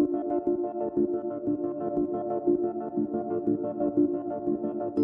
Thank you.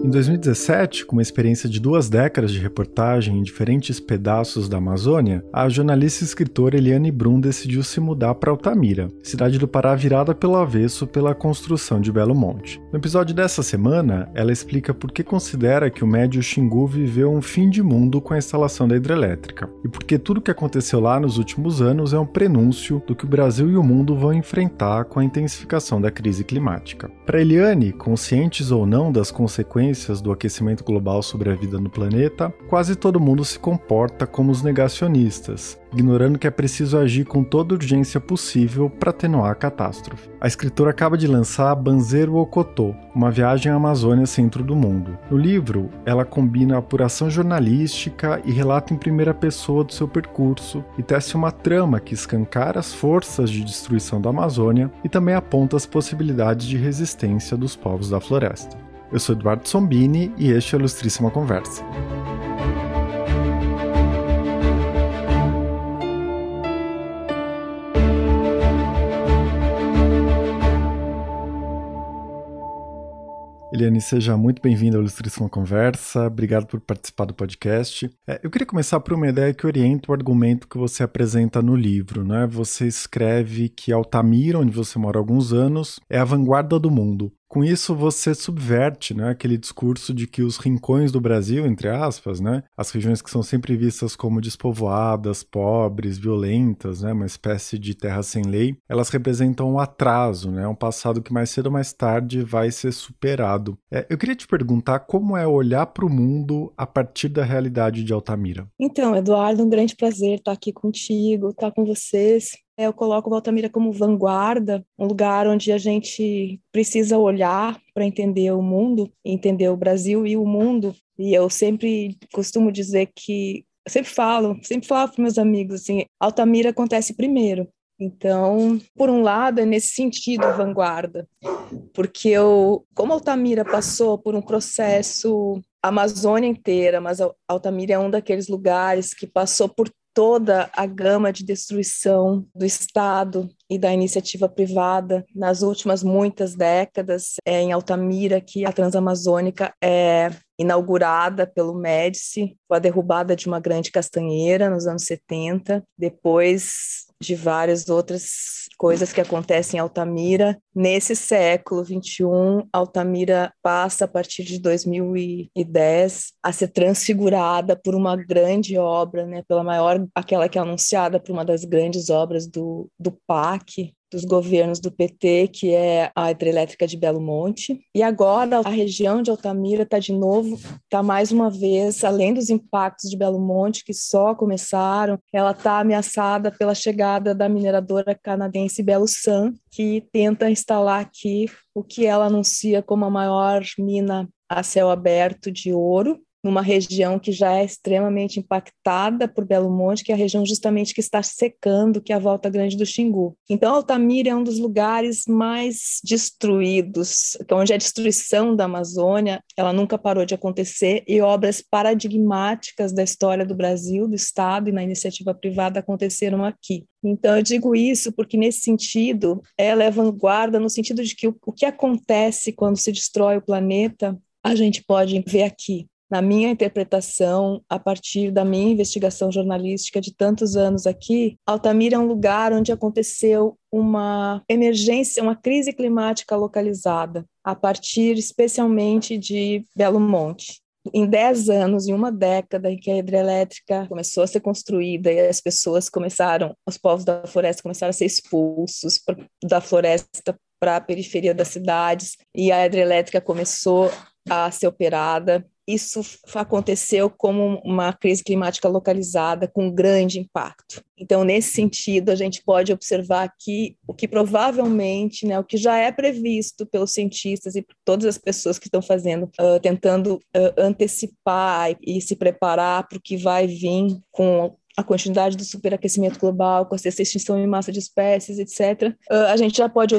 Em 2017, com uma experiência de duas décadas de reportagem em diferentes pedaços da Amazônia, a jornalista e escritora Eliane Brum decidiu se mudar para Altamira, cidade do Pará virada pelo avesso pela construção de Belo Monte. No episódio dessa semana, ela explica por que considera que o médio Xingu viveu um fim de mundo com a instalação da hidrelétrica, e por que tudo o que aconteceu lá nos últimos anos é um prenúncio do que o Brasil e o mundo vão enfrentar com a intensificação da crise climática. Para Eliane, conscientes ou não das consequências consequências do aquecimento global sobre a vida no planeta, quase todo mundo se comporta como os negacionistas, ignorando que é preciso agir com toda urgência possível para atenuar a catástrofe. A escritora acaba de lançar Banzeiro Okotô, uma viagem à Amazônia centro do mundo. No livro, ela combina apuração jornalística e relato em primeira pessoa do seu percurso e tece uma trama que escancara as forças de destruição da Amazônia e também aponta as possibilidades de resistência dos povos da floresta. Eu sou Eduardo Sombini e este é o Ilustríssima Conversa. Eliane, seja muito bem-vinda ao Ilustríssima Conversa. Obrigado por participar do podcast. É, eu queria começar por uma ideia que orienta o argumento que você apresenta no livro. Né? Você escreve que Altamira, onde você mora há alguns anos, é a vanguarda do mundo. Com isso, você subverte né, aquele discurso de que os rincões do Brasil, entre aspas, né, as regiões que são sempre vistas como despovoadas, pobres, violentas, né, uma espécie de terra sem lei, elas representam um atraso, né, um passado que mais cedo ou mais tarde vai ser superado. É, eu queria te perguntar como é olhar para o mundo a partir da realidade de Altamira. Então, Eduardo, um grande prazer estar aqui contigo, estar com vocês. Eu coloco Altamira como vanguarda, um lugar onde a gente precisa olhar para entender o mundo, entender o Brasil e o mundo. E eu sempre costumo dizer que, sempre falo, sempre falo para meus amigos assim, Altamira acontece primeiro. Então, por um lado, é nesse sentido vanguarda, porque eu, como Altamira passou por um processo a Amazônia inteira, mas Altamira é um daqueles lugares que passou por toda a gama de destruição do Estado e da iniciativa privada nas últimas muitas décadas. É em Altamira que a Transamazônica é inaugurada pelo Médici, com a derrubada de uma grande castanheira nos anos 70. Depois de várias outras coisas que acontecem em Altamira. Nesse século XXI, Altamira passa, a partir de 2010, a ser transfigurada por uma grande obra, né, pela maior, aquela que é anunciada por uma das grandes obras do, do PAC, dos governos do PT, que é a hidrelétrica de Belo Monte. E agora a região de Altamira está de novo, está mais uma vez, além dos impactos de Belo Monte, que só começaram, ela está ameaçada pela chegada da mineradora canadense Belo San, que tenta instalar aqui o que ela anuncia como a maior mina a céu aberto de ouro, numa região que já é extremamente impactada por Belo Monte, que é a região justamente que está secando, que é a Volta Grande do Xingu. Então, Altamira é um dos lugares mais destruídos, onde a destruição da Amazônia, ela nunca parou de acontecer e obras paradigmáticas da história do Brasil, do Estado e na iniciativa privada aconteceram aqui. Então, eu digo isso porque, nesse sentido, ela é vanguarda no sentido de que o, o que acontece quando se destrói o planeta, a gente pode ver aqui na minha interpretação, a partir da minha investigação jornalística de tantos anos aqui, Altamira é um lugar onde aconteceu uma emergência, uma crise climática localizada, a partir especialmente de Belo Monte. Em 10 anos, em uma década em que a hidrelétrica começou a ser construída e as pessoas começaram, os povos da floresta começaram a ser expulsos da floresta para a periferia das cidades e a hidrelétrica começou a ser operada isso aconteceu como uma crise climática localizada com grande impacto. Então, nesse sentido, a gente pode observar aqui o que provavelmente, né, o que já é previsto pelos cientistas e por todas as pessoas que estão fazendo, uh, tentando uh, antecipar e, se preparar para o que vai vir com a quantidade do superaquecimento global, com a extinção em massa de espécies, etc., uh, a gente já pode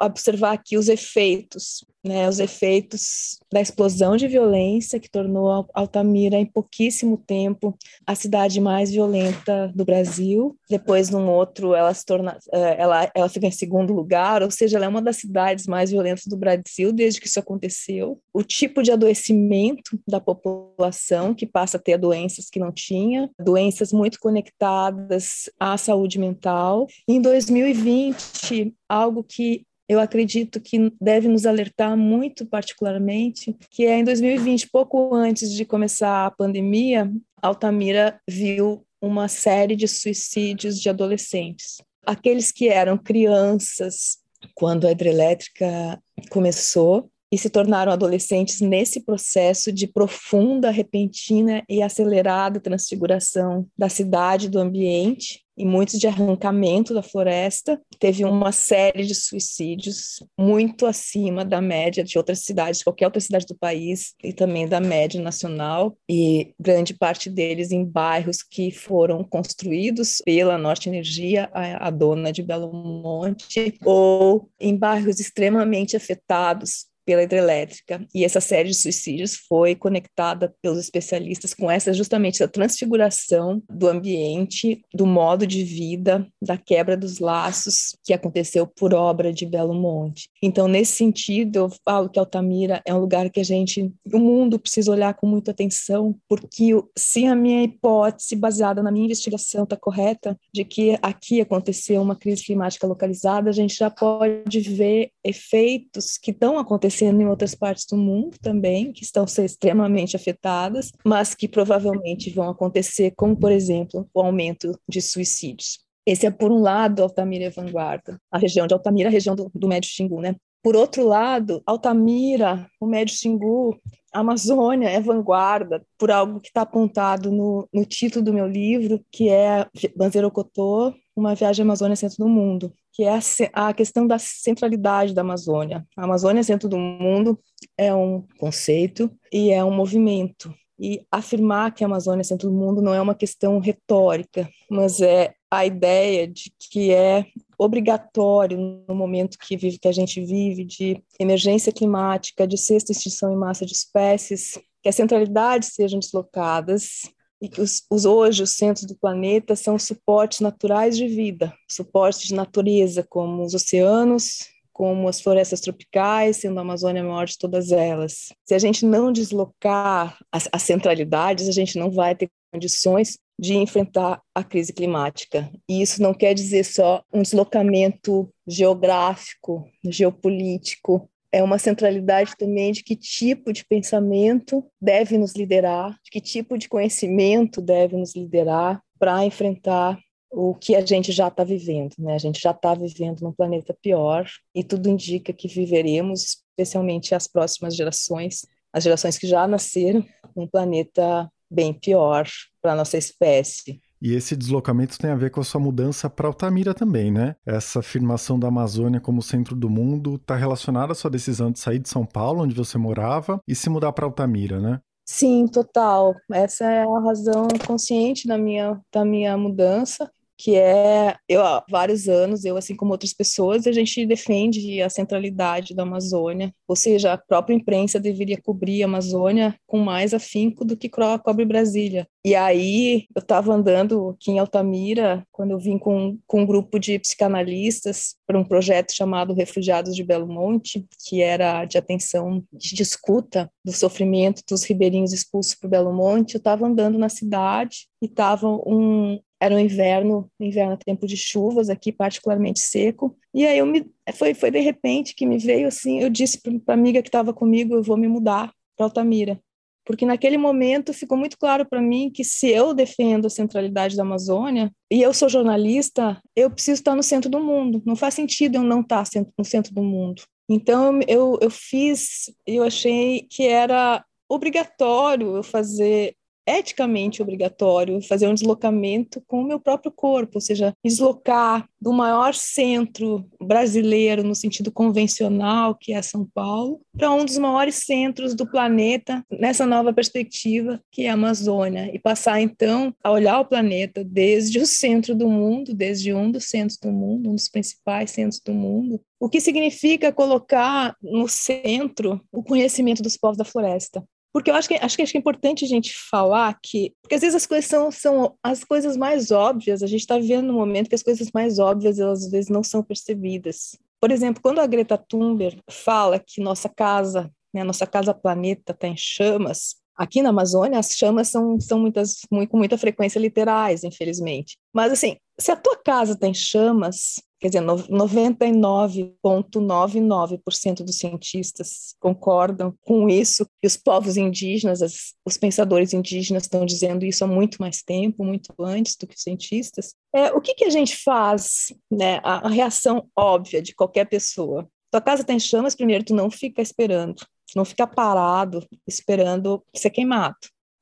observar aqui os efeitos né, os efeitos da explosão de violência que tornou Altamira em pouquíssimo tempo a cidade mais violenta do Brasil. Depois, num outro, ela se torna, é, ela, ela fica em segundo lugar, ou seja, ela é uma das cidades mais violentas do Brasil desde que isso aconteceu. O tipo de adoecimento da população que passa a ter doenças que não tinha, doenças muito conectadas à saúde mental. Em 2020, algo que eu acredito que deve nos alertar muito particularmente, que é em 2020, pouco antes de começar a pandemia, Altamira viu uma série de suicídios de adolescentes. Aqueles que eram crianças quando a hidrelétrica começou e se tornaram adolescentes nesse processo de profunda, repentina e acelerada transfiguração da cidade, do ambiente, e muitos de arrancamento da floresta. Teve uma série de suicídios muito acima da média de outras cidades, qualquer outra cidade do país, e também da média nacional, e grande parte deles em bairros que foram construídos pela Norte Energia, a, a dona de Belo Monte, ou em bairros extremamente afetados pela hidrelétrica. E essa série de suicídios foi conectada pelos especialistas com essa justamente a transfiguração do ambiente, do modo de vida, da quebra dos laços que aconteceu por obra de Belo Monte. Então, nesse sentido, eu falo que Altamira é um lugar que a gente, o mundo precisa olhar com muita atenção, porque se a minha hipótese baseada na minha investigação está correta, de que aqui aconteceu uma crise climática localizada, a gente já pode ver efeitos que estão acontecendo acontecendo em outras partes do mundo também, que estão sendo extremamente afetadas, mas que provavelmente vão acontecer, como, por exemplo, o aumento de suicídios. Esse é, por um lado, Altamira e Vanguarda, a região de Altamira, a região do, do Médio Xingu, né? Por outro lado, Altamira, o Médio Xingu, a Amazônia é vanguarda por algo que está apontado no, no, título do meu livro, que é Banzerocotô, uma viagem à Amazônia centro do mundo, que é a, a questão da centralidade da Amazônia. A Amazônia centro do mundo é um conceito e é um movimento. E afirmar que a Amazônia centro do mundo não é uma questão retórica, mas é a ideia de que é obrigatório no momento que vive que a gente vive de emergência climática, de sexta extinção em massa de espécies, que as centralidades sejam deslocadas e que os, os, hoje os centros do planeta são suportes naturais de vida, suportes de natureza como os oceanos, como as florestas tropicais, sendo a Amazônia a maior de todas elas. Se a gente não deslocar as, as centralidades, a gente não vai ter condições de enfrentar a crise climática. E isso não quer dizer só um deslocamento geográfico, geopolítico, é uma centralidade também de que tipo de pensamento deve nos liderar, de que tipo de conhecimento deve nos liderar para enfrentar o que a gente já está vivendo. Né? A gente já está vivendo num planeta pior e tudo indica que viveremos, especialmente as próximas gerações, as gerações que já nasceram, num planeta bem pior para nossa espécie. E esse deslocamento tem a ver com a sua mudança para Altamira também, né? Essa afirmação da Amazônia como centro do mundo está relacionada à sua decisão de sair de São Paulo, onde você morava, e se mudar para Altamira, né? Sim, total. Essa é a razão consciente da minha, da minha mudança que é, eu há vários anos, eu assim como outras pessoas, a gente defende a centralidade da Amazônia, ou seja, a própria imprensa deveria cobrir a Amazônia com mais afinco do que cobre Brasília. E aí, eu estava andando aqui em Altamira, quando eu vim com, com um grupo de psicanalistas para um projeto chamado Refugiados de Belo Monte, que era de atenção, de escuta do sofrimento dos ribeirinhos expulsos para Belo Monte. Eu estava andando na cidade e estava um, era um inverno, inverno tempo de chuvas aqui, particularmente seco. E aí eu me foi foi de repente que me veio assim, eu disse para amiga que estava comigo, eu vou me mudar para Altamira. Porque naquele momento ficou muito claro para mim que se eu defendo a centralidade da Amazônia e eu sou jornalista, eu preciso estar no centro do mundo. Não faz sentido eu não estar no centro do mundo. Então eu, eu fiz, eu achei que era obrigatório eu fazer eticamente obrigatório fazer um deslocamento com o meu próprio corpo, ou seja, deslocar do maior centro brasileiro no sentido convencional, que é São Paulo, para um dos maiores centros do planeta nessa nova perspectiva, que é a Amazônia, e passar então a olhar o planeta desde o centro do mundo, desde um dos centros do mundo, um dos principais centros do mundo, o que significa colocar no centro o conhecimento dos povos da floresta. Porque eu acho que, acho que, acho que é importante a gente falar que, porque às vezes as coisas são, são as coisas mais óbvias, a gente está vivendo num momento que as coisas mais óbvias, elas às vezes não são percebidas. Por exemplo, quando a Greta Thunberg fala que nossa casa, né, nossa casa planeta está em chamas, Aqui na Amazônia, as chamas são, são muitas, muito, com muita frequência literais, infelizmente. Mas, assim, se a tua casa tem chamas, quer dizer, 99,99% dos cientistas concordam com isso, e os povos indígenas, as, os pensadores indígenas estão dizendo isso há muito mais tempo, muito antes do que os cientistas. É, o que, que a gente faz, né, a, a reação óbvia de qualquer pessoa? Tua casa tem chamas, primeiro, tu não fica esperando não fica parado esperando ser queimado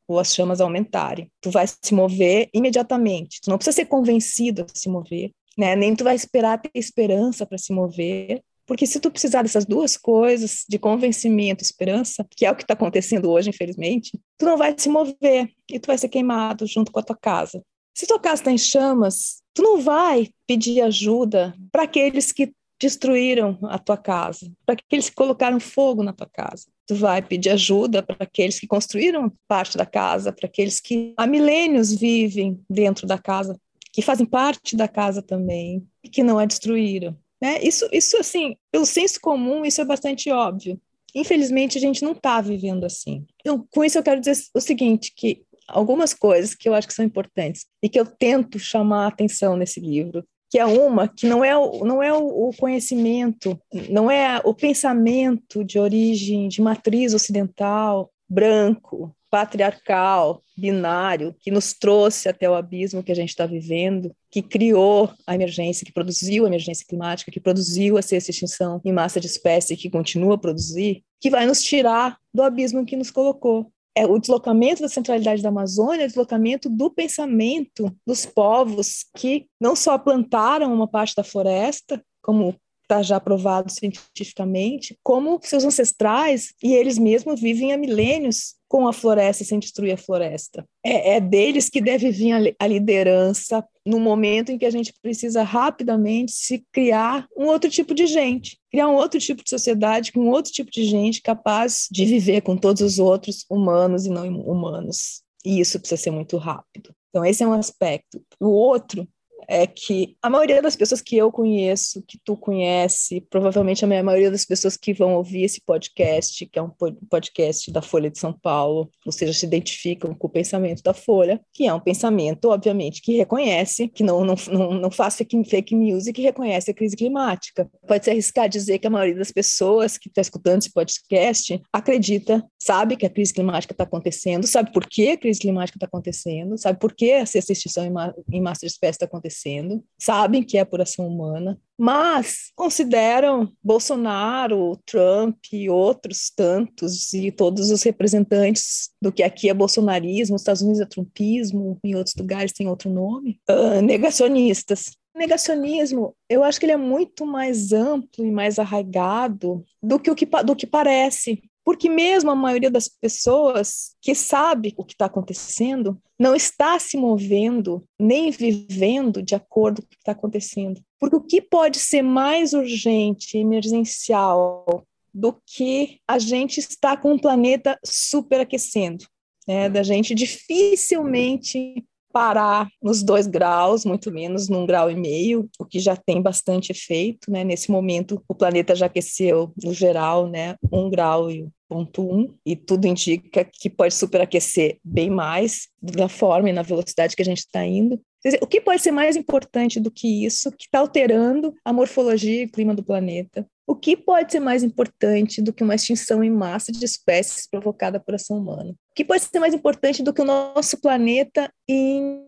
ou as chamas aumentarem. Tu vai se mover imediatamente. Tu não precisa ser convencido a se mover, né? Nem tu vai esperar ter esperança para se mover, porque se tu precisar dessas duas coisas, de convencimento e esperança, que é o que está acontecendo hoje, infelizmente, tu não vai se mover e tu vai ser queimado junto com a tua casa. Se tua casa está em chamas, tu não vai pedir ajuda para aqueles que destruíram a tua casa, para aqueles que colocaram fogo na tua casa. Tu vai pedir ajuda para aqueles que construíram parte da casa, para aqueles que há milênios vivem dentro da casa, que fazem parte da casa também e que não a destruíram. Né? Isso, isso, assim, pelo senso comum, isso é bastante óbvio. Infelizmente, a gente não está vivendo assim. Então, com isso, eu quero dizer o seguinte, que algumas coisas que eu acho que são importantes e que eu tento chamar a atenção nesse livro que é uma que não é, o, não é o conhecimento, não é o pensamento de origem, de matriz ocidental, branco, patriarcal, binário, que nos trouxe até o abismo que a gente está vivendo, que criou a emergência, que produziu a emergência climática, que produziu essa extinção em massa de espécie, que continua a produzir, que vai nos tirar do abismo que nos colocou. É o deslocamento da centralidade da Amazônia, o deslocamento do pensamento dos povos que não só plantaram uma parte da floresta, como está já provado cientificamente, como seus ancestrais e eles mesmos vivem há milênios com a floresta sem destruir a floresta. É, é deles que deve vir a, a liderança no momento em que a gente precisa rapidamente se criar um outro tipo de gente, criar um outro tipo de sociedade com um outro tipo de gente capaz de viver com todos os outros humanos e não humanos. E isso precisa ser muito rápido. Então, esse é um aspecto. O outro é que a maioria das pessoas que eu conheço, que tu conhece, provavelmente a maioria das pessoas que vão ouvir esse podcast, que é um podcast da Folha de São Paulo, ou seja, se identificam com o pensamento da Folha, que é um pensamento, obviamente, que reconhece, que não, não, não, não faz fake, news e que reconhece a crise climática. Pode se arriscar dizer que a maioria das pessoas que está escutando esse podcast acredita, sabe que a crise climática está acontecendo, sabe por que a crise climática está acontecendo, sabe por que a sexta extinção em massa de espécies está acontecendo acontecendo, sabem que é apuração humana, mas consideram Bolsonaro, Trump e outros tantos, e todos os representantes do que aqui é bolsonarismo, nos Estados Unidos é trumpismo, em outros lugares tem outro nome, uh, negacionistas. negacionismo, eu acho que ele é muito mais amplo e mais arraigado do que o que, do que parece. Porque mesmo a maioria das pessoas que sabe o que está acontecendo não está se movendo nem vivendo de acordo com o que está acontecendo. Porque o que pode ser mais urgente, emergencial, do que a gente está com o planeta superaquecendo? Né? Da gente dificilmente parar nos dois graus, muito menos num grau e meio, o que já tem bastante efeito, né? Nesse momento, o planeta já aqueceu, no geral, né? Um grau e ponto um, e tudo indica que pode superaquecer bem mais da forma e na velocidade que a gente está indo. O que pode ser mais importante do que isso, que está alterando a morfologia e o clima do planeta? O que pode ser mais importante do que uma extinção em massa de espécies provocada por ação humana? O que pode ser mais importante do que o nosso planeta em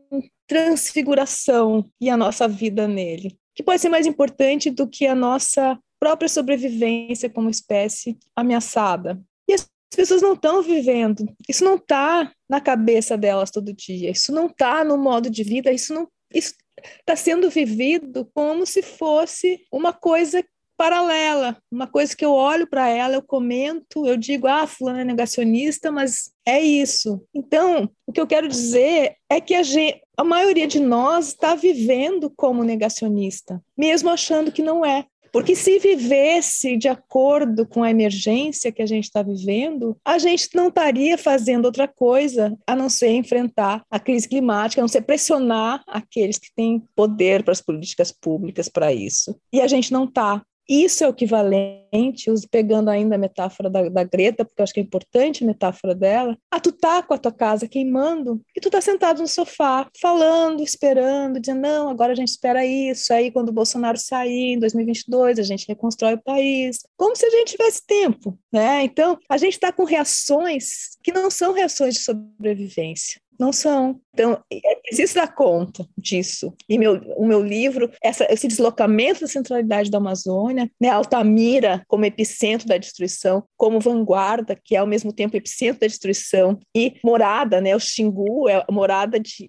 transfiguração e a nossa vida nele? O que pode ser mais importante do que a nossa própria sobrevivência como espécie ameaçada? As pessoas não estão vivendo, isso não está na cabeça delas todo dia, isso não está no modo de vida, isso não está sendo vivido como se fosse uma coisa paralela, uma coisa que eu olho para ela, eu comento, eu digo, ah, fulano é negacionista, mas é isso. Então, o que eu quero dizer é que a, gente, a maioria de nós está vivendo como negacionista, mesmo achando que não é. Porque se vivesse de acordo com a emergência que a gente está vivendo, a gente não estaria fazendo outra coisa a não ser enfrentar a crise climática, a não ser pressionar aqueles que têm poder para as políticas públicas para isso. E a gente não está. Isso é o equivalente, pegando ainda a metáfora da, da, Greta, porque eu acho que é importante a metáfora dela, a tu tá com a tua casa queimando e tu tá sentado no sofá, falando, esperando, dizendo, não, agora a gente espera isso, aí quando o Bolsonaro sair em 2022, a gente reconstrói o país, como se a gente tivesse tempo, né? Então, a gente está com reações que não são reações de sobrevivência, não são. Então, é preciso dar conta disso. E meu, o meu livro, essa, esse deslocamento da centralidade da Amazônia, né, Altamira como epicentro da destruição, como vanguarda, que é ao mesmo tempo epicentro da destruição, e morada, né, o Xingu é morada de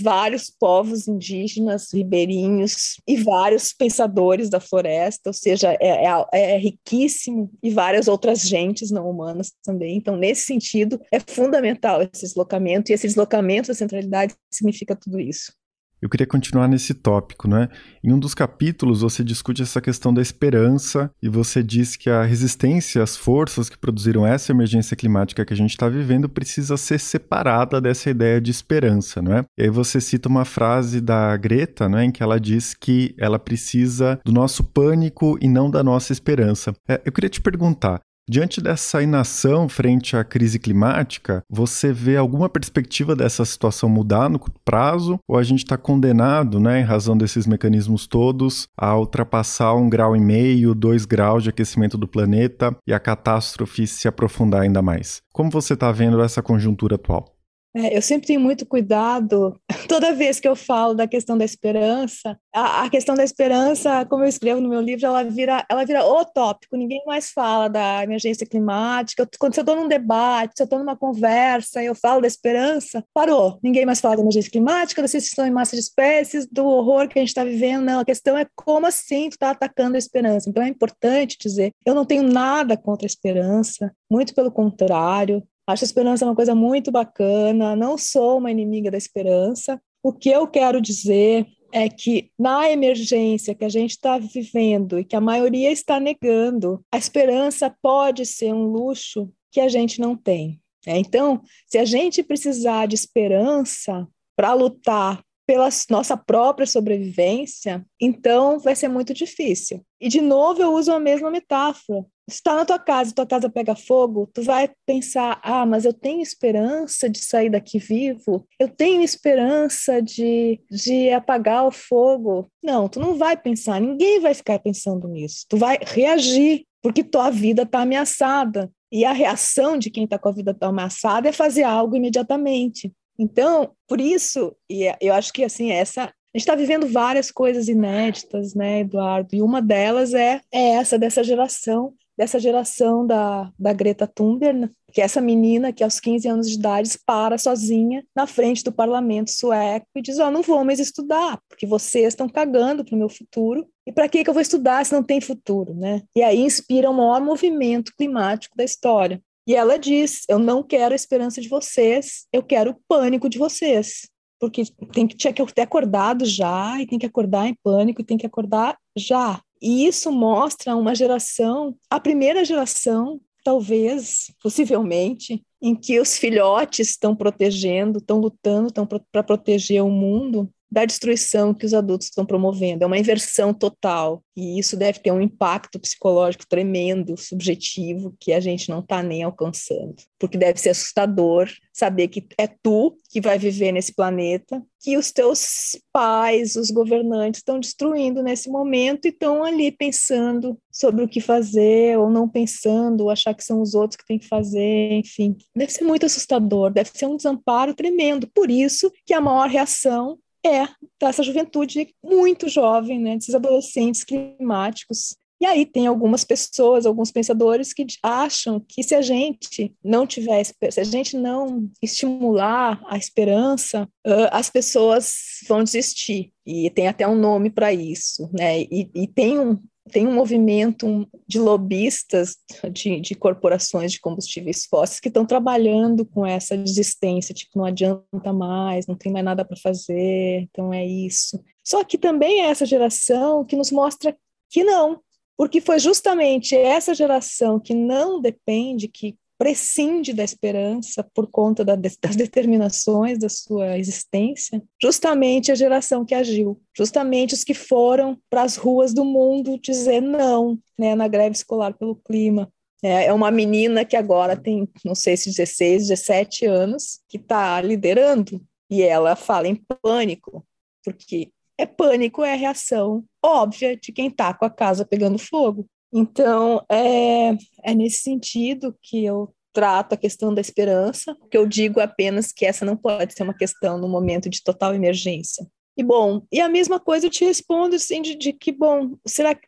vários povos indígenas, ribeirinhos e vários pensadores da floresta, ou seja, é, é, é riquíssimo, e várias outras gentes não humanas também. Então, nesse sentido, é fundamental esse deslocamento, e esse deslocamento da centralidade significa tudo isso. Eu queria continuar nesse tópico, né? Em um dos capítulos você discute essa questão da esperança e você diz que a resistência às forças que produziram essa emergência climática que a gente está vivendo precisa ser separada dessa ideia de esperança, não é? E aí você cita uma frase da Greta, né, em que ela diz que ela precisa do nosso pânico e não da nossa esperança. É, eu queria te perguntar, Diante dessa inação frente à crise climática, você vê alguma perspectiva dessa situação mudar no curto prazo? Ou a gente está condenado, né, em razão desses mecanismos todos, a ultrapassar um grau e meio, dois graus de aquecimento do planeta e a catástrofe se aprofundar ainda mais? Como você está vendo essa conjuntura atual? É, eu sempre tenho muito cuidado, toda vez que eu falo da questão da esperança, a, a, questão da esperança, como eu escrevo no meu livro, ela vira, ela vira o tópico, ninguém mais fala da emergência climática. Quando eu estou num debate, se eu estou numa conversa eu falo da esperança, parou, ninguém mais fala da emergência climática, da extinção em massa de espécies, do horror que a gente está vivendo, não, a questão é como assim tu está atacando a esperança. Então é importante dizer, eu não tenho nada contra a esperança, muito pelo contrário, Acho a esperança uma coisa muito bacana, não sou uma inimiga da esperança. O que eu quero dizer é que na emergência que a gente está vivendo e que a maioria está negando, a esperança pode ser um luxo que a gente não tem. É, então, se a gente precisar de esperança para lutar pela nossa própria sobrevivência, então vai ser muito difícil. E de novo eu uso a mesma metáfora. Está na tua casa, tua casa pega fogo, tu vai pensar: "Ah, mas eu tenho esperança de sair daqui vivo? Eu tenho esperança de de apagar o fogo?". Não, tu não vai pensar, ninguém vai ficar pensando nisso. Tu vai reagir porque tua vida está ameaçada. E a reação de quem está com a vida ameaçada é fazer algo imediatamente. Então, por isso, e é, eu acho que assim, essa a gente está vivendo várias coisas inéditas, né, Eduardo? E uma delas é, é essa dessa geração, dessa geração da, da Greta Thunberg, né? que é essa menina que aos 15 anos de idade para sozinha na frente do parlamento sueco e diz: Ó, oh, não vou mais estudar, porque vocês estão cagando para o meu futuro. E para que, que eu vou estudar se não tem futuro, né? E aí inspira o maior movimento climático da história. E ela diz: Eu não quero a esperança de vocês, eu quero o pânico de vocês. Porque tem que, tinha que ter acordado já, e tem que acordar em pânico, e tem que acordar já. E isso mostra uma geração, a primeira geração, talvez, possivelmente, em que os filhotes estão protegendo, estão lutando estão para proteger o mundo da destruição que os adultos estão promovendo. É uma inversão total. E isso deve ter um impacto psicológico tremendo, subjetivo, que a gente não está nem alcançando. Porque deve ser assustador saber que é tu que vai viver nesse planeta, que os teus pais, os governantes, estão destruindo nesse momento e estão ali pensando sobre o que fazer, ou não pensando, ou achar que são os outros que têm que fazer, enfim. Deve ser muito assustador, deve ser um desamparo tremendo. Por isso que a maior reação é dessa juventude muito jovem, né, desses adolescentes climáticos. E aí tem algumas pessoas, alguns pensadores que acham que se a gente não tiver, se a gente não estimular a esperança, as pessoas vão desistir. E tem até um nome para isso, né? E, e tem um, tem um movimento de lobistas de, de, corporações de combustíveis fósseis que estão trabalhando com essa desistência, tipo, não adianta mais, não tem mais nada para fazer, então é isso. Só que também é essa geração que nos mostra que não, porque foi justamente essa geração que não depende, que prescinde da esperança por conta da, das determinações da sua existência, justamente a geração que agiu, justamente os que foram para as ruas do mundo dizer não né, na greve escolar pelo clima. É, é uma menina que agora tem, não sei se 16, 17 anos, que está liderando, e ela fala em pânico, porque é pânico, é a reação óbvia de quem está com a casa pegando fogo. Então, é, é nesse sentido que eu trato a questão da esperança, que eu digo apenas que essa não pode ser uma questão no momento de total emergência. E bom, e a mesma coisa eu te respondo assim de, de que bom, será,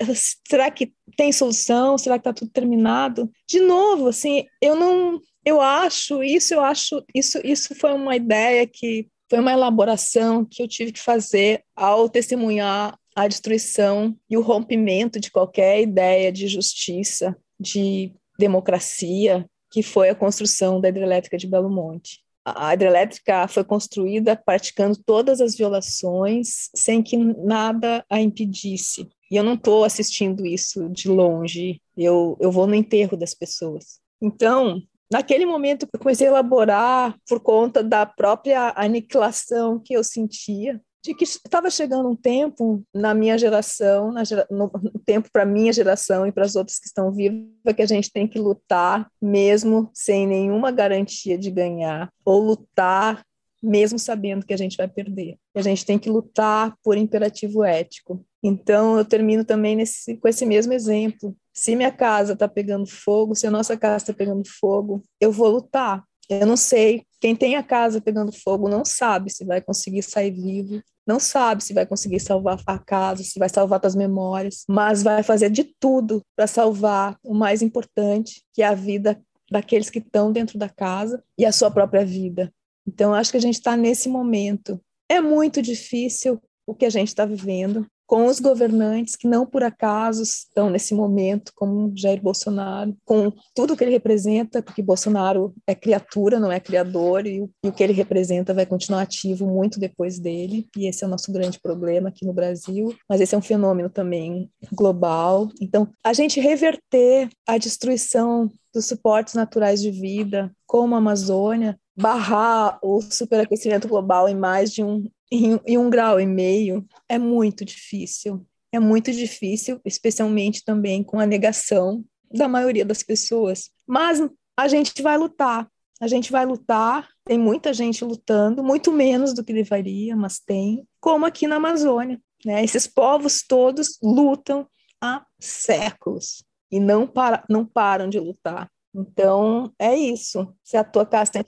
será que tem solução? Será que está tudo terminado? De novo, assim, eu não, eu acho isso, eu acho isso, isso foi uma ideia que foi uma elaboração que eu tive que fazer ao testemunhar a destruição e o rompimento de qualquer ideia de justiça, de democracia, que foi a construção da hidrelétrica de Belo Monte. A hidrelétrica foi construída praticando todas as violações sem que nada a impedisse. E eu não estou assistindo isso de longe, eu, eu vou no enterro das pessoas. Então, naquele momento, eu comecei a elaborar por conta da própria aniquilação que eu sentia de que estava chegando um tempo na minha geração, na gera, no, no tempo para minha geração e para as outras que estão vivas, que a gente tem que lutar mesmo sem nenhuma garantia de ganhar, ou lutar mesmo sabendo que a gente vai perder. A gente tem que lutar por imperativo ético. Então, eu termino também nesse, com esse mesmo exemplo. Se minha casa está pegando fogo, se a nossa casa está pegando fogo, eu vou lutar. Eu não sei. Quem tem a casa pegando fogo não sabe se vai conseguir sair vivo não sabe se vai conseguir salvar a casa, se vai salvar as memórias, mas vai fazer de tudo para salvar o mais importante, que é a vida daqueles que estão dentro da casa e a sua própria vida. Então, acho que a gente está nesse momento. É muito difícil o que a gente está vivendo, com os governantes que não por acaso estão nesse momento, como Jair Bolsonaro, com tudo que ele representa, porque Bolsonaro é criatura, não é criador, e, e o que ele representa vai continuar ativo muito depois dele, e esse é o nosso grande problema aqui no Brasil, mas esse é um fenômeno também global. Então, a gente reverter a destruição dos suportes naturais de vida, como a Amazônia, barrar o superaquecimento global em mais de um em, em um grau e meio é muito difícil. É muito difícil, especialmente também com a negação da maioria das pessoas. Mas a gente vai lutar. A gente vai lutar. Tem muita gente lutando, muito menos do que deveria, mas tem. Como aqui na Amazônia. Né? Esses povos todos lutam há séculos e não, para, não param de lutar. Então, é isso. Se a tua casa tem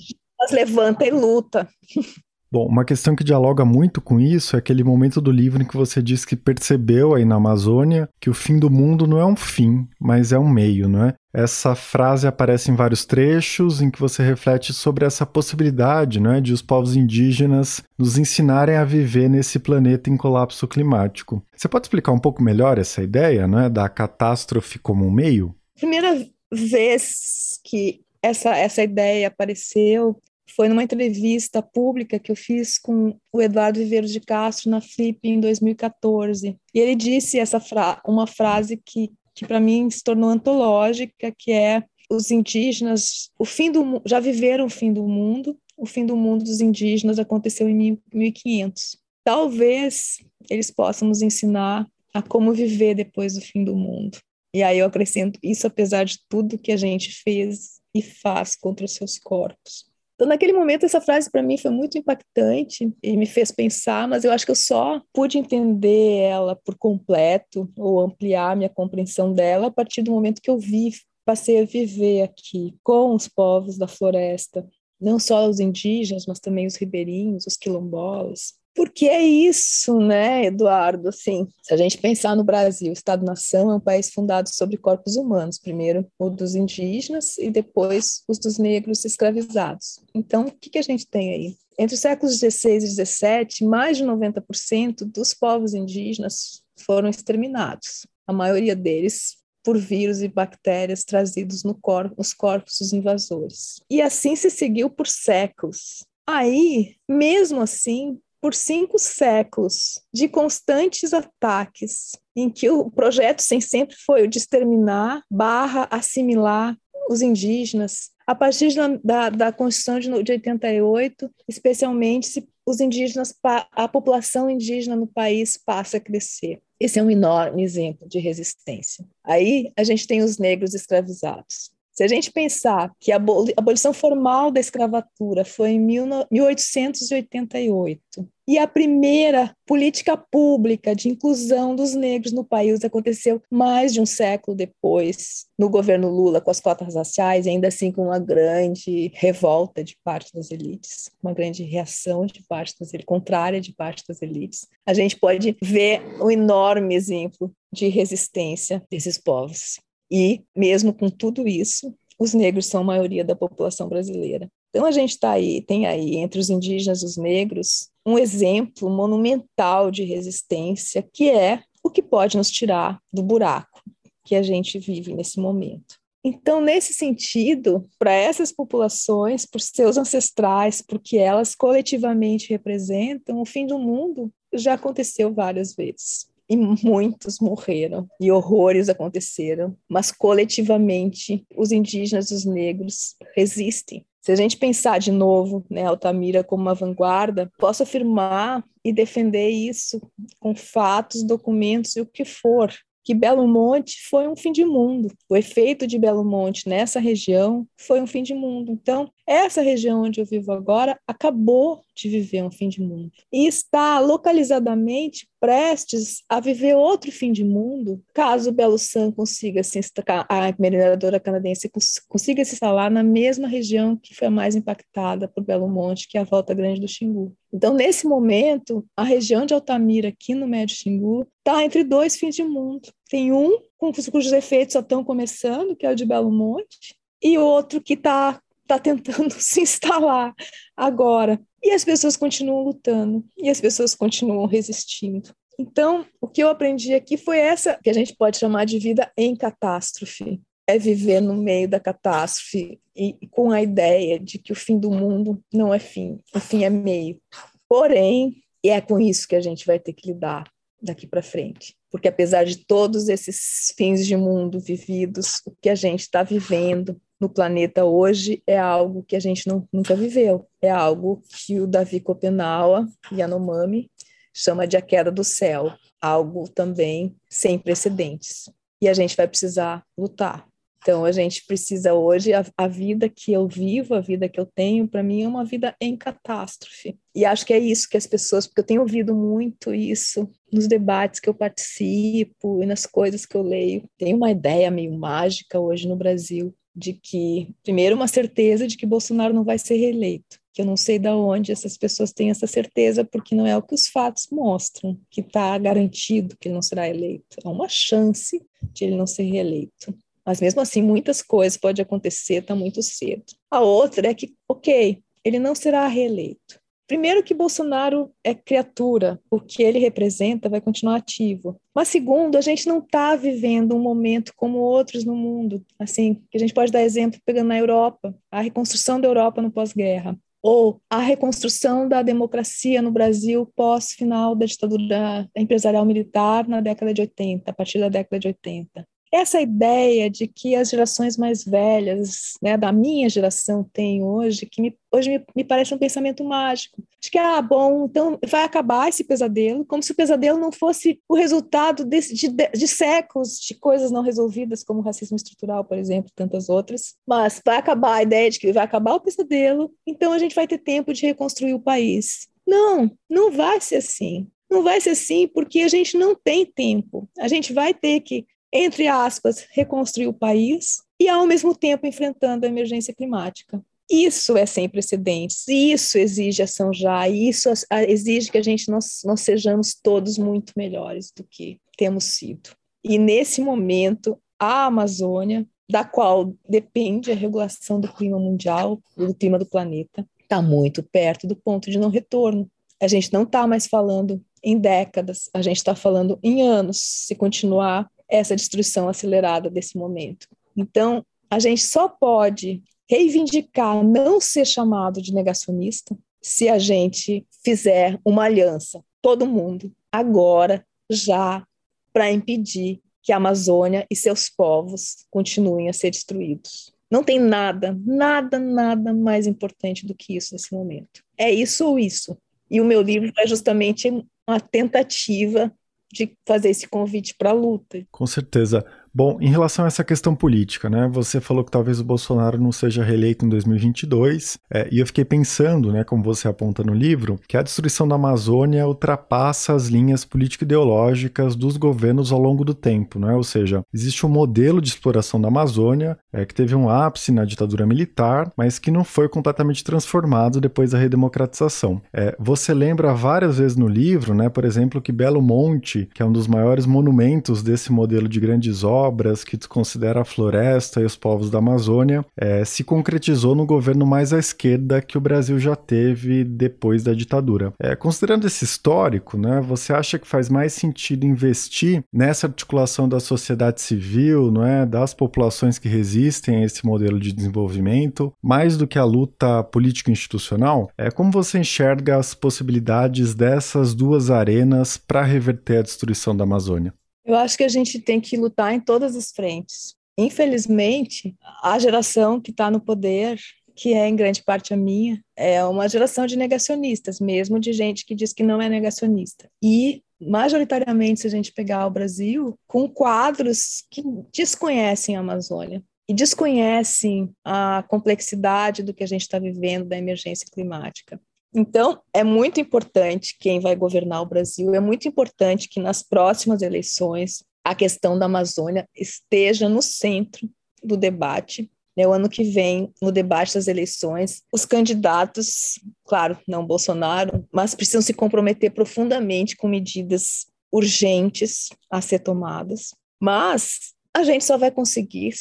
levanta e luta. Bom, uma questão que dialoga muito com isso é aquele momento do livro em que você diz que percebeu aí na Amazônia que o fim do mundo não é um fim, mas é um meio, não é? Essa frase aparece em vários trechos em que você reflete sobre essa possibilidade, não é, de os povos indígenas nos ensinarem a viver nesse planeta em colapso climático. Você pode explicar um pouco melhor essa ideia, não é, da catástrofe como um meio? Primeira vez que essa, essa ideia apareceu foi numa entrevista pública que eu fiz com o Eduardo Viveiro de Castro na Flip em 2014. E ele disse essa fra uma frase que, que para mim se tornou antológica, que é os indígenas, o fim do já viveram o fim do mundo, o fim do mundo dos indígenas aconteceu em 1500. Talvez eles possam nos ensinar a como viver depois do fim do mundo. E aí eu acrescento isso apesar de tudo que a gente fez e faz contra os seus corpos. Então, naquele momento, essa frase para mim foi muito impactante e me fez pensar, mas eu acho que eu só pude entender ela por completo ou ampliar minha compreensão dela a partir do momento que eu vi, passei a viver aqui com os povos da floresta, não só os indígenas, mas também os ribeirinhos, os quilombolas. Porque é isso, né, Eduardo? Assim, se a gente pensar no Brasil, o Estado-nação é um país fundado sobre corpos humanos, primeiro o dos indígenas e depois os dos negros escravizados. Então, o que, que a gente tem aí? Entre os séculos XVI e XVII, mais de 90% dos povos indígenas foram exterminados. A maioria deles por vírus e bactérias trazidos no cor nos corpos dos invasores. E assim se seguiu por séculos. Aí, mesmo assim, por cinco séculos de constantes ataques, em que o projeto sem sempre foi o de exterminar barra assimilar os indígenas. A partir da, da Constituição de, de 88, especialmente se os indígenas, a população indígena no país passa a crescer. Esse é um enorme exemplo de resistência. Aí a gente tem os negros escravizados. Se a gente pensar que a abolição formal da escravatura foi em 1888 e a primeira política pública de inclusão dos negros no país aconteceu mais de um século depois, no governo Lula, com as cotas raciais, ainda assim com uma grande revolta de parte das elites, uma grande reação de parte das elites, contrária de parte das elites, a gente pode ver um enorme exemplo de resistência desses povos. E, mesmo com tudo isso, os negros são a maioria da população brasileira. Então, a gente está aí, tem aí, entre os indígenas e os negros, um exemplo monumental de resistência, que é o que pode nos tirar do buraco que a gente vive nesse momento. Então, nesse sentido, para essas populações, por seus ancestrais, porque elas coletivamente representam, o fim do mundo já aconteceu várias vezes e muitos morreram e horrores aconteceram, mas coletivamente os indígenas e os negros resistem. Se a gente pensar de novo, né, Altamira como uma vanguarda, posso afirmar e defender isso com fatos, documentos e o que for, que Belo Monte foi um fim de mundo. O efeito de Belo Monte nessa região foi um fim de mundo. Então, essa região onde eu vivo agora acabou de viver um fim de mundo e está localizadamente prestes a viver outro fim de mundo, caso Belo San consiga se instalar, a mineradora canadense consiga se instalar na mesma região que foi a mais impactada por Belo Monte, que é a Volta Grande do Xingu. Então, nesse momento, a região de Altamira, aqui no Médio Xingu, está entre dois fins de mundo. Tem um cujos efeitos só estão começando, que é o de Belo Monte, e outro que está tá tentando se instalar agora. E as pessoas continuam lutando, e as pessoas continuam resistindo. Então, o que eu aprendi aqui foi essa que a gente pode chamar de vida em catástrofe. É viver no meio da catástrofe e, com a ideia de que o fim do mundo não é fim, o fim é meio. Porém, é com isso que a gente vai ter que lidar daqui para frente. Porque apesar de todos esses fins de mundo vividos, o que a gente está vivendo no planeta hoje é algo que a gente não, nunca viveu. É algo que o Davi Copenaua Yanomami chama de a queda do céu, algo também sem precedentes. E a gente vai precisar lutar. Então, a gente precisa hoje, a, a vida que eu vivo, a vida que eu tenho, para mim é uma vida em catástrofe. E acho que é isso que as pessoas, porque eu tenho ouvido muito isso nos debates que eu participo e nas coisas que eu leio. Tem uma ideia meio mágica hoje no Brasil de que, primeiro, uma certeza de que Bolsonaro não vai ser reeleito, que eu não sei de onde essas pessoas têm essa certeza, porque não é o que os fatos mostram, que está garantido que ele não será eleito. Há uma chance de ele não ser reeleito. Mas mesmo assim, muitas coisas podem acontecer, está muito cedo. A outra é que, ok, ele não será reeleito. Primeiro que Bolsonaro é criatura, o que ele representa vai continuar ativo. Mas segundo, a gente não está vivendo um momento como outros no mundo, assim, que a gente pode dar exemplo pegando na Europa, a reconstrução da Europa no pós-guerra, ou a reconstrução da democracia no Brasil pós final da ditadura empresarial militar na década de 80, a partir da década de 80 essa ideia de que as gerações mais velhas, né, da minha geração, têm hoje, que me, hoje me, me, parece um pensamento mágico. De que, ah, bom, então vai acabar esse pesadelo, como se o pesadelo não fosse o resultado de, de, de séculos de coisas não resolvidas, como o racismo estrutural, por exemplo, tantas outras. Mas vai acabar a ideia de que vai acabar o pesadelo, então a gente vai ter tempo de reconstruir o país. Não, não vai ser assim. Não vai ser assim porque a gente não tem tempo. A gente vai ter que entre aspas, reconstruir o país e, ao mesmo tempo, enfrentando a emergência climática. Isso é sem precedentes, isso exige ação já, isso exige que a gente nós, nós sejamos todos muito melhores do que temos sido. E nesse momento, a Amazônia, da qual depende a regulação do clima mundial, do clima do planeta, está muito perto do ponto de não retorno. A gente não está mais falando em décadas, a gente está falando em anos, se continuar essa destruição acelerada desse momento. Então, a gente só pode reivindicar não ser chamado de negacionista se a gente fizer uma aliança, todo mundo, agora, já, para impedir que a Amazônia e seus povos continuem a ser destruídos. Não tem nada, nada, nada mais importante do que isso nesse momento. É isso ou isso. E o meu livro é justamente uma tentativa de fazer esse convite para a luta. Com certeza. Bom, em relação a essa questão política, né? Você falou que talvez o Bolsonaro não seja reeleito em 2022, é, e eu fiquei pensando, né, como você aponta no livro, que a destruição da Amazônia ultrapassa as linhas político-ideológicas dos governos ao longo do tempo, né? Ou seja, existe um modelo de exploração da Amazônia é, que teve um ápice na ditadura militar, mas que não foi completamente transformado depois da redemocratização. É, você lembra várias vezes no livro, né, por exemplo, que Belo Monte, que é um dos maiores monumentos desse modelo de grandes obras, obras que desconsidera a floresta e os povos da Amazônia, é, se concretizou no governo mais à esquerda que o Brasil já teve depois da ditadura. É, considerando esse histórico, né, você acha que faz mais sentido investir nessa articulação da sociedade civil, não é, das populações que resistem a esse modelo de desenvolvimento, mais do que a luta político-institucional? É, como você enxerga as possibilidades dessas duas arenas para reverter a destruição da Amazônia? Eu acho que a gente tem que lutar em todas as frentes. Infelizmente, a geração que está no poder, que é em grande parte a minha, é uma geração de negacionistas, mesmo de gente que diz que não é negacionista. E, majoritariamente, se a gente pegar o Brasil, com quadros que desconhecem a Amazônia e desconhecem a complexidade do que a gente está vivendo da emergência climática. Então, é muito importante quem vai governar o Brasil, é muito importante que nas próximas eleições a questão da Amazônia esteja no centro do debate. Né, o ano que vem, no debate das eleições, os candidatos, claro, não Bolsonaro, mas precisam se comprometer profundamente com medidas urgentes a ser tomadas. Mas a gente só vai conseguir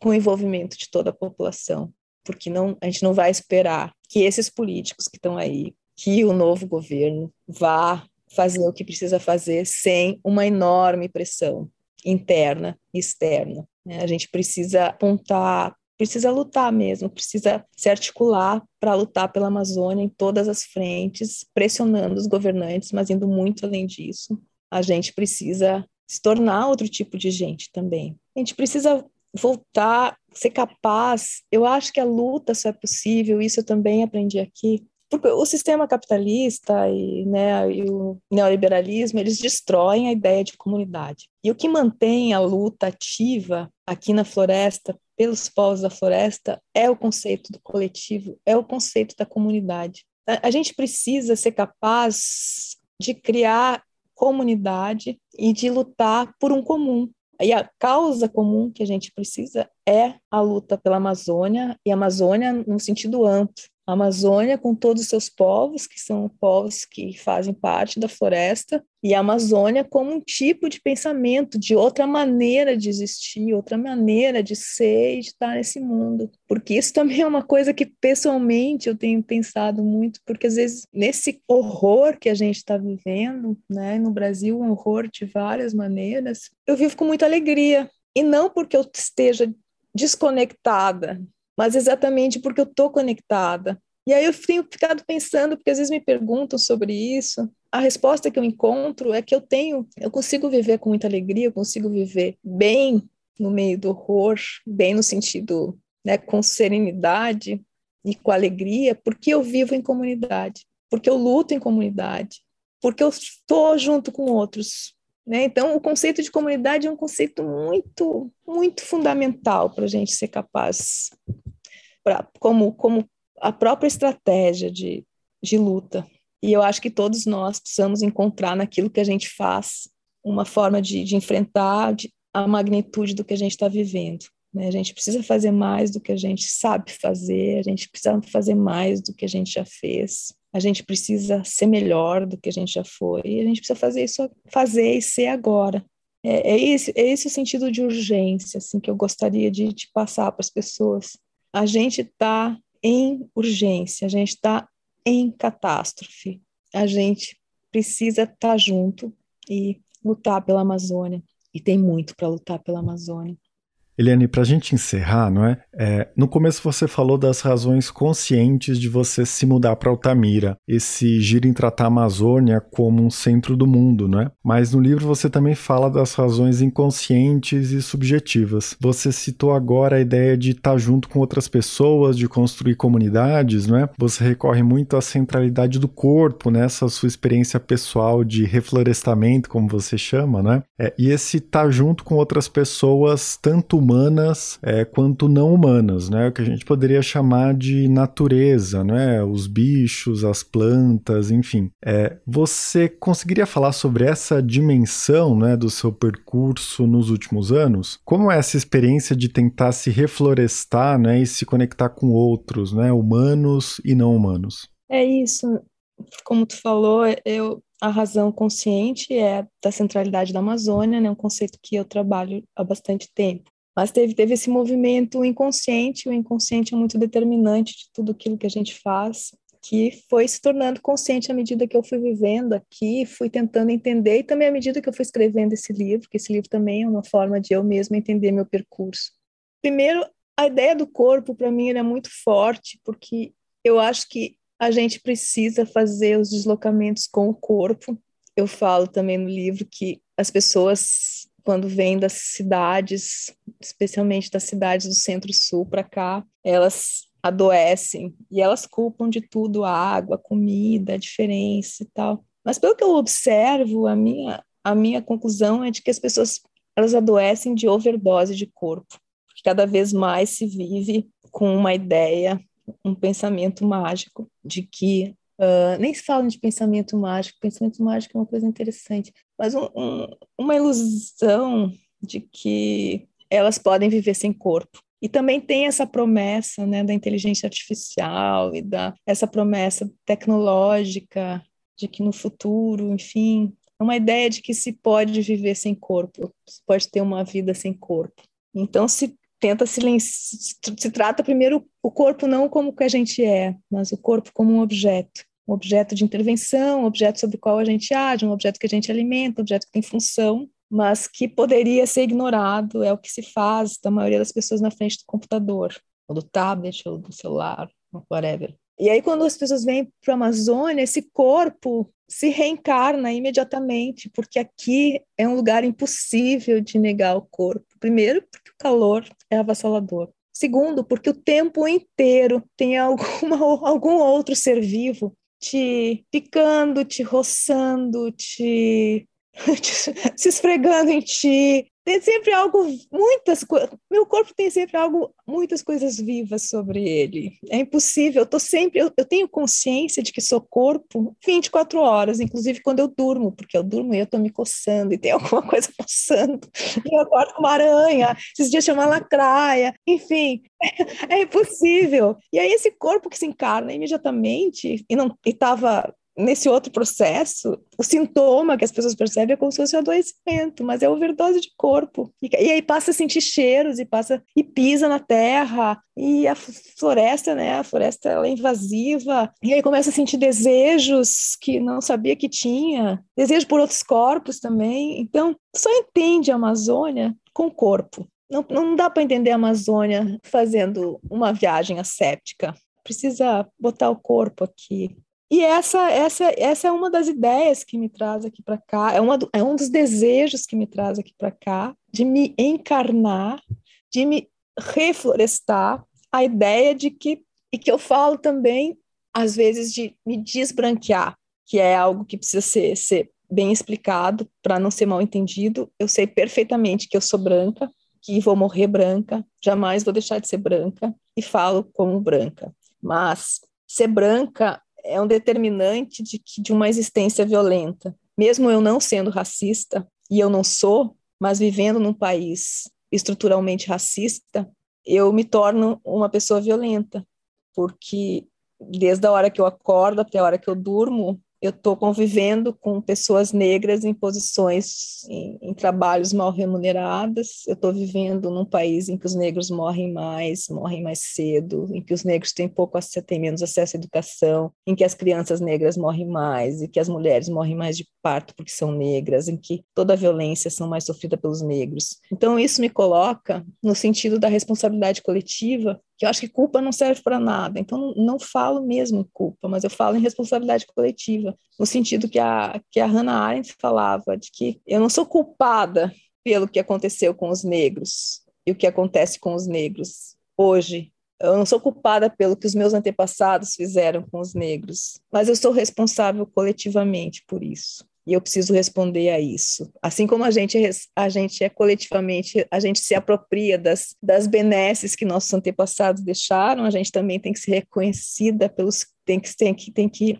com o envolvimento de toda a população porque não, a gente não vai esperar que esses políticos que estão aí, que o novo governo vá fazer o que precisa fazer sem uma enorme pressão interna e externa. Né? A gente precisa apontar, precisa lutar mesmo, precisa se articular para lutar pela Amazônia em todas as frentes, pressionando os governantes, mas indo muito além disso. A gente precisa se tornar outro tipo de gente também. A gente precisa voltar, ser capaz. Eu acho que a luta só é possível, isso eu também aprendi aqui, porque o sistema capitalista e, né, e, o neoliberalismo eles destroem a ideia de comunidade. E o que mantém a luta ativa aqui na floresta, pelos povos da floresta, é o conceito do coletivo, é o conceito da comunidade. A, a gente precisa ser capaz de criar comunidade e de lutar por um comum, e a causa comum que a gente precisa é a luta pela Amazônia, e Amazônia no sentido amplo, a Amazônia com todos os seus povos, que são povos que fazem parte da floresta, e a Amazônia como um tipo de pensamento, de outra maneira de existir, outra maneira de ser e de estar nesse mundo. Porque isso também é uma coisa que pessoalmente eu tenho pensado muito, porque às vezes nesse horror que a gente está vivendo, né, no Brasil, um horror de várias maneiras, eu vivo com muita alegria. E não porque eu esteja desconectada mas exatamente porque eu estou conectada. E aí eu tenho ficado pensando, porque às vezes me perguntam sobre isso. A resposta que eu encontro é que eu tenho, eu consigo viver com muita alegria, eu consigo viver bem no meio do horror, bem no sentido, né, com serenidade e com alegria, porque eu vivo em comunidade, porque eu luto em comunidade, porque eu estou junto com outros, né? Então, o conceito de comunidade é um conceito muito, muito fundamental para a gente ser capaz, pra, como, como a própria estratégia de, de luta. E eu acho que todos nós precisamos encontrar naquilo que a gente faz uma forma de, de enfrentar a magnitude do que a gente está vivendo. Né? A gente precisa fazer mais do que a gente sabe fazer, a gente precisa fazer mais do que a gente já fez, a gente precisa ser melhor do que a gente já foi, e a gente precisa fazer isso, fazer e ser agora. É, é, esse, é esse o sentido de urgência assim, que eu gostaria de, de passar para as pessoas. A gente está em urgência, a gente está em catástrofe, a gente precisa estar tá junto e lutar pela Amazônia. E tem muito para lutar pela Amazônia. Eliane, para a gente encerrar, não é? é? No começo você falou das razões conscientes de você se mudar para Altamira, esse giro em tratar a Amazônia como um centro do mundo, não é? Mas no livro você também fala das razões inconscientes e subjetivas. Você citou agora a ideia de estar tá junto com outras pessoas, de construir comunidades, não é? Você recorre muito à centralidade do corpo nessa sua experiência pessoal de reflorestamento, como você chama, né? É, e esse estar tá junto com outras pessoas, tanto humanas é, quanto não humanas, né? O que a gente poderia chamar de natureza, né? Os bichos, as plantas, enfim. É, você conseguiria falar sobre essa dimensão, né, do seu percurso nos últimos anos? Como é essa experiência de tentar se reflorestar, né, e se conectar com outros, né, humanos e não humanos? É isso. Como tu falou, eu a razão consciente é da centralidade da Amazônia, né, um conceito que eu trabalho há bastante tempo. Mas teve, teve esse movimento inconsciente, o inconsciente é muito determinante de tudo aquilo que a gente faz, que foi se tornando consciente à medida que eu fui vivendo aqui, fui tentando entender, e também à medida que eu fui escrevendo esse livro, que esse livro também é uma forma de eu mesma entender meu percurso. Primeiro, a ideia do corpo, para mim, é muito forte, porque eu acho que a gente precisa fazer os deslocamentos com o corpo. Eu falo também no livro que as pessoas quando vêm das cidades, especialmente das cidades do Centro-Sul para cá, elas adoecem e elas culpam de tudo a água, a comida, a diferença e tal. Mas pelo que eu observo, a minha a minha conclusão é de que as pessoas elas adoecem de overdose de corpo, porque cada vez mais se vive com uma ideia, um pensamento mágico de que Uh, nem se fala de pensamento mágico, pensamento mágico é uma coisa interessante, mas um, um, uma ilusão de que elas podem viver sem corpo. E também tem essa promessa né, da inteligência artificial e da essa promessa tecnológica de que no futuro, enfim, é uma ideia de que se pode viver sem corpo, se pode ter uma vida sem corpo. Então se tenta silenciar, se trata primeiro o corpo não como que a gente é, mas o corpo como um objeto um objeto de intervenção, um objeto sobre o qual a gente age, um objeto que a gente alimenta, um objeto que tem função, mas que poderia ser ignorado, é o que se faz da maioria das pessoas na frente do computador, ou do tablet, ou do celular, whatever. E aí, quando as pessoas vêm para a Amazônia, esse corpo se reencarna imediatamente, porque aqui é um lugar impossível de negar o corpo. Primeiro, porque o calor é avassalador. Segundo, porque o tempo inteiro tem alguma, algum outro ser vivo te picando, te roçando, te, te se esfregando em ti, tem sempre algo, muitas coisas. Meu corpo tem sempre algo, muitas coisas vivas sobre ele. É impossível. Eu tô sempre, eu, eu, tenho consciência de que sou corpo 24 horas, inclusive quando eu durmo, porque eu durmo e eu tô me coçando e tem alguma coisa passando. E eu acordo com uma aranha. Esses dias tinha uma lacraia. Enfim, é, é impossível. E aí esse corpo que se encarna imediatamente e não estava nesse outro processo, o sintoma que as pessoas percebem é como se fosse um adoecimento, mas é overdose de corpo. E, e, aí passa a sentir cheiros e passa e pisa na terra e a floresta, né? A floresta ela é invasiva e aí começa a sentir desejos que não sabia que tinha, desejo por outros corpos também. Então só entende a Amazônia com o corpo. Não, não dá para entender a Amazônia fazendo uma viagem asséptica. Precisa botar o corpo aqui, e essa, essa, essa é uma das ideias que me traz aqui para cá, é, uma, é um dos desejos que me traz aqui para cá, de me encarnar, de me reflorestar, a ideia de que, e que eu falo também, às vezes, de me desbranquear, que é algo que precisa ser, ser bem explicado para não ser mal entendido. Eu sei perfeitamente que eu sou branca, que vou morrer branca, jamais vou deixar de ser branca, e falo como branca. Mas ser branca é um determinante de, de uma existência violenta. Mesmo eu não sendo racista, e eu não sou, mas vivendo num país estruturalmente racista, eu me torno uma pessoa violenta, porque desde a hora que eu acordo até a hora que eu durmo, eu estou convivendo com pessoas negras em posições, em, em trabalhos mal remunerados. Eu estou vivendo num país em que os negros morrem mais, morrem mais cedo, em que os negros têm pouco têm menos acesso à educação, em que as crianças negras morrem mais, e que as mulheres morrem mais de parto porque são negras, em que toda a violência são mais sofrida pelos negros. Então isso me coloca no sentido da responsabilidade coletiva que eu acho que culpa não serve para nada. Então, não, não, falo mesmo em culpa, mas eu falo em responsabilidade coletiva, no sentido que a, que a Hannah Arendt falava, de que eu não sou culpada pelo que aconteceu com os negros e o que acontece com os negros hoje. Eu não sou culpada pelo que os meus antepassados fizeram com os negros, mas eu sou responsável coletivamente por isso e eu preciso responder a isso. Assim como a gente, é a gente é coletivamente, a gente se apropria das, das benesses que nossos antepassados deixaram, a gente também tem que ser reconhecida pelos, tem que, tem que, tem que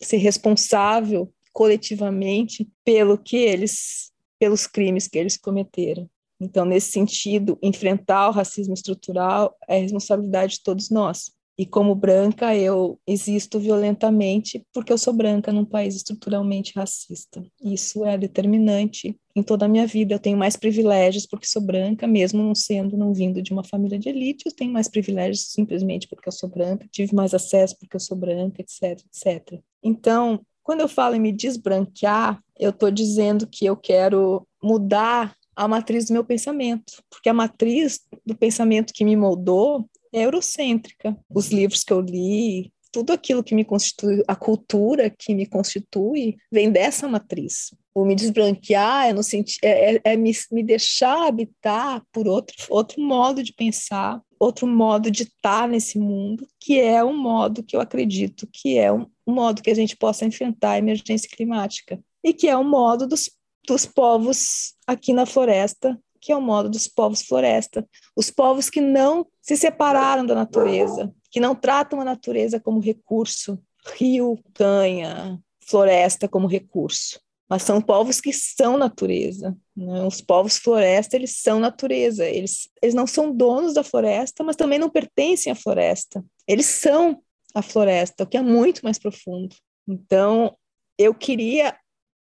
ser responsável coletivamente pelo que eles, pelos crimes que eles cometeram. Então, nesse sentido, enfrentar o racismo estrutural é responsabilidade de todos nós. E como branca, eu existo violentamente porque eu sou branca num país estruturalmente racista. Isso é determinante em toda a minha vida. Eu tenho mais privilégios porque sou branca, mesmo não sendo, não vindo de uma família de elite, eu tenho mais privilégios simplesmente porque eu sou branca, tive mais acesso porque eu sou branca, etc, etc. Então, quando eu falo em me desbranquear, eu estou dizendo que eu quero mudar a matriz do meu pensamento, porque a matriz do pensamento que me moldou eurocêntrica. Os livros que eu li, tudo aquilo que me constitui, a cultura que me constitui, vem dessa matriz. O me desbranquear é, no senti é, é, é me, me, deixar habitar por outro, outro modo de pensar, outro modo de estar nesse mundo, que é um modo que eu acredito que é um, um modo que a gente possa enfrentar a emergência climática e que é o um modo dos, dos povos aqui na floresta que é o modo dos povos floresta, os povos que não se separaram da natureza, que não tratam a natureza como recurso, rio, canha, floresta como recurso, mas são povos que são natureza. Né? Os povos floresta, eles são natureza, eles, eles não são donos da floresta, mas também não pertencem à floresta. Eles são a floresta, o que é muito mais profundo. Então, eu queria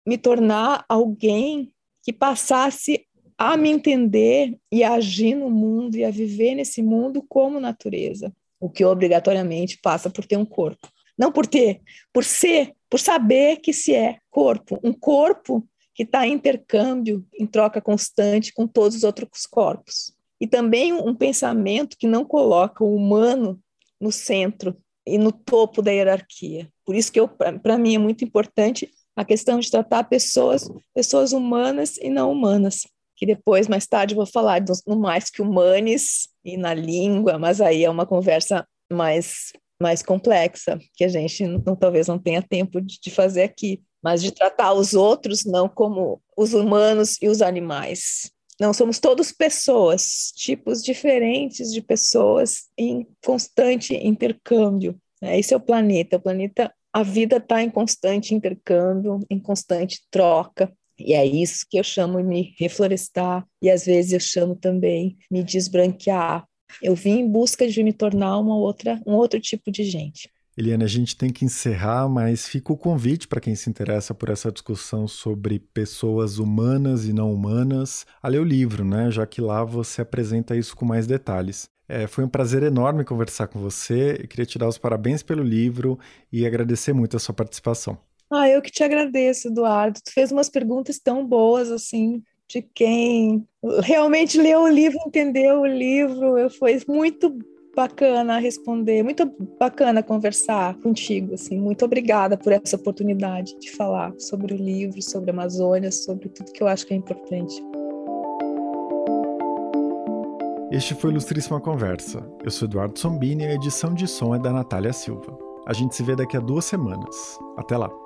me tornar alguém que passasse a me entender e a agir no mundo e a viver nesse mundo como natureza, o que obrigatoriamente passa por ter um corpo. Não por ter, por ser, por saber que se é corpo, um corpo que está em intercâmbio, em troca constante com todos os outros corpos. E também um pensamento que não coloca o humano no centro e no topo da hierarquia. Por isso que para mim é muito importante a questão de tratar pessoas, pessoas humanas e não humanas que depois, mais tarde, vou falar no mais que humanes e na língua, mas aí é uma conversa mais, mais complexa, que a gente não, talvez não tenha tempo de, de fazer aqui, mas de tratar os outros não como os humanos e os animais. Não somos todos pessoas, tipos diferentes de pessoas em constante intercâmbio. Né? Esse é o planeta. O planeta, a vida está em constante intercâmbio, em constante troca. E é isso que eu chamo de me reflorestar, e às vezes eu chamo também me desbranquear. Eu vim em busca de me tornar uma outra, um outro tipo de gente. Eliane, a gente tem que encerrar, mas fica o convite para quem se interessa por essa discussão sobre pessoas humanas e não humanas a ler o livro, né? Já que lá você apresenta isso com mais detalhes. É, foi um prazer enorme conversar com você. Eu queria te dar os parabéns pelo livro e agradecer muito a sua participação. Ah, eu que te agradeço, Eduardo. Tu fez umas perguntas tão boas assim, de quem realmente leu o livro, entendeu o livro. Eu foi muito bacana responder, muito bacana conversar contigo, assim. Muito obrigada por essa oportunidade de falar sobre o livro, sobre a Amazônia, sobre tudo que eu acho que é importante. Este foi Ilustríssima Conversa. Eu sou Eduardo Sombini e a edição de som é da Natália Silva. A gente se vê daqui a duas semanas. Até lá!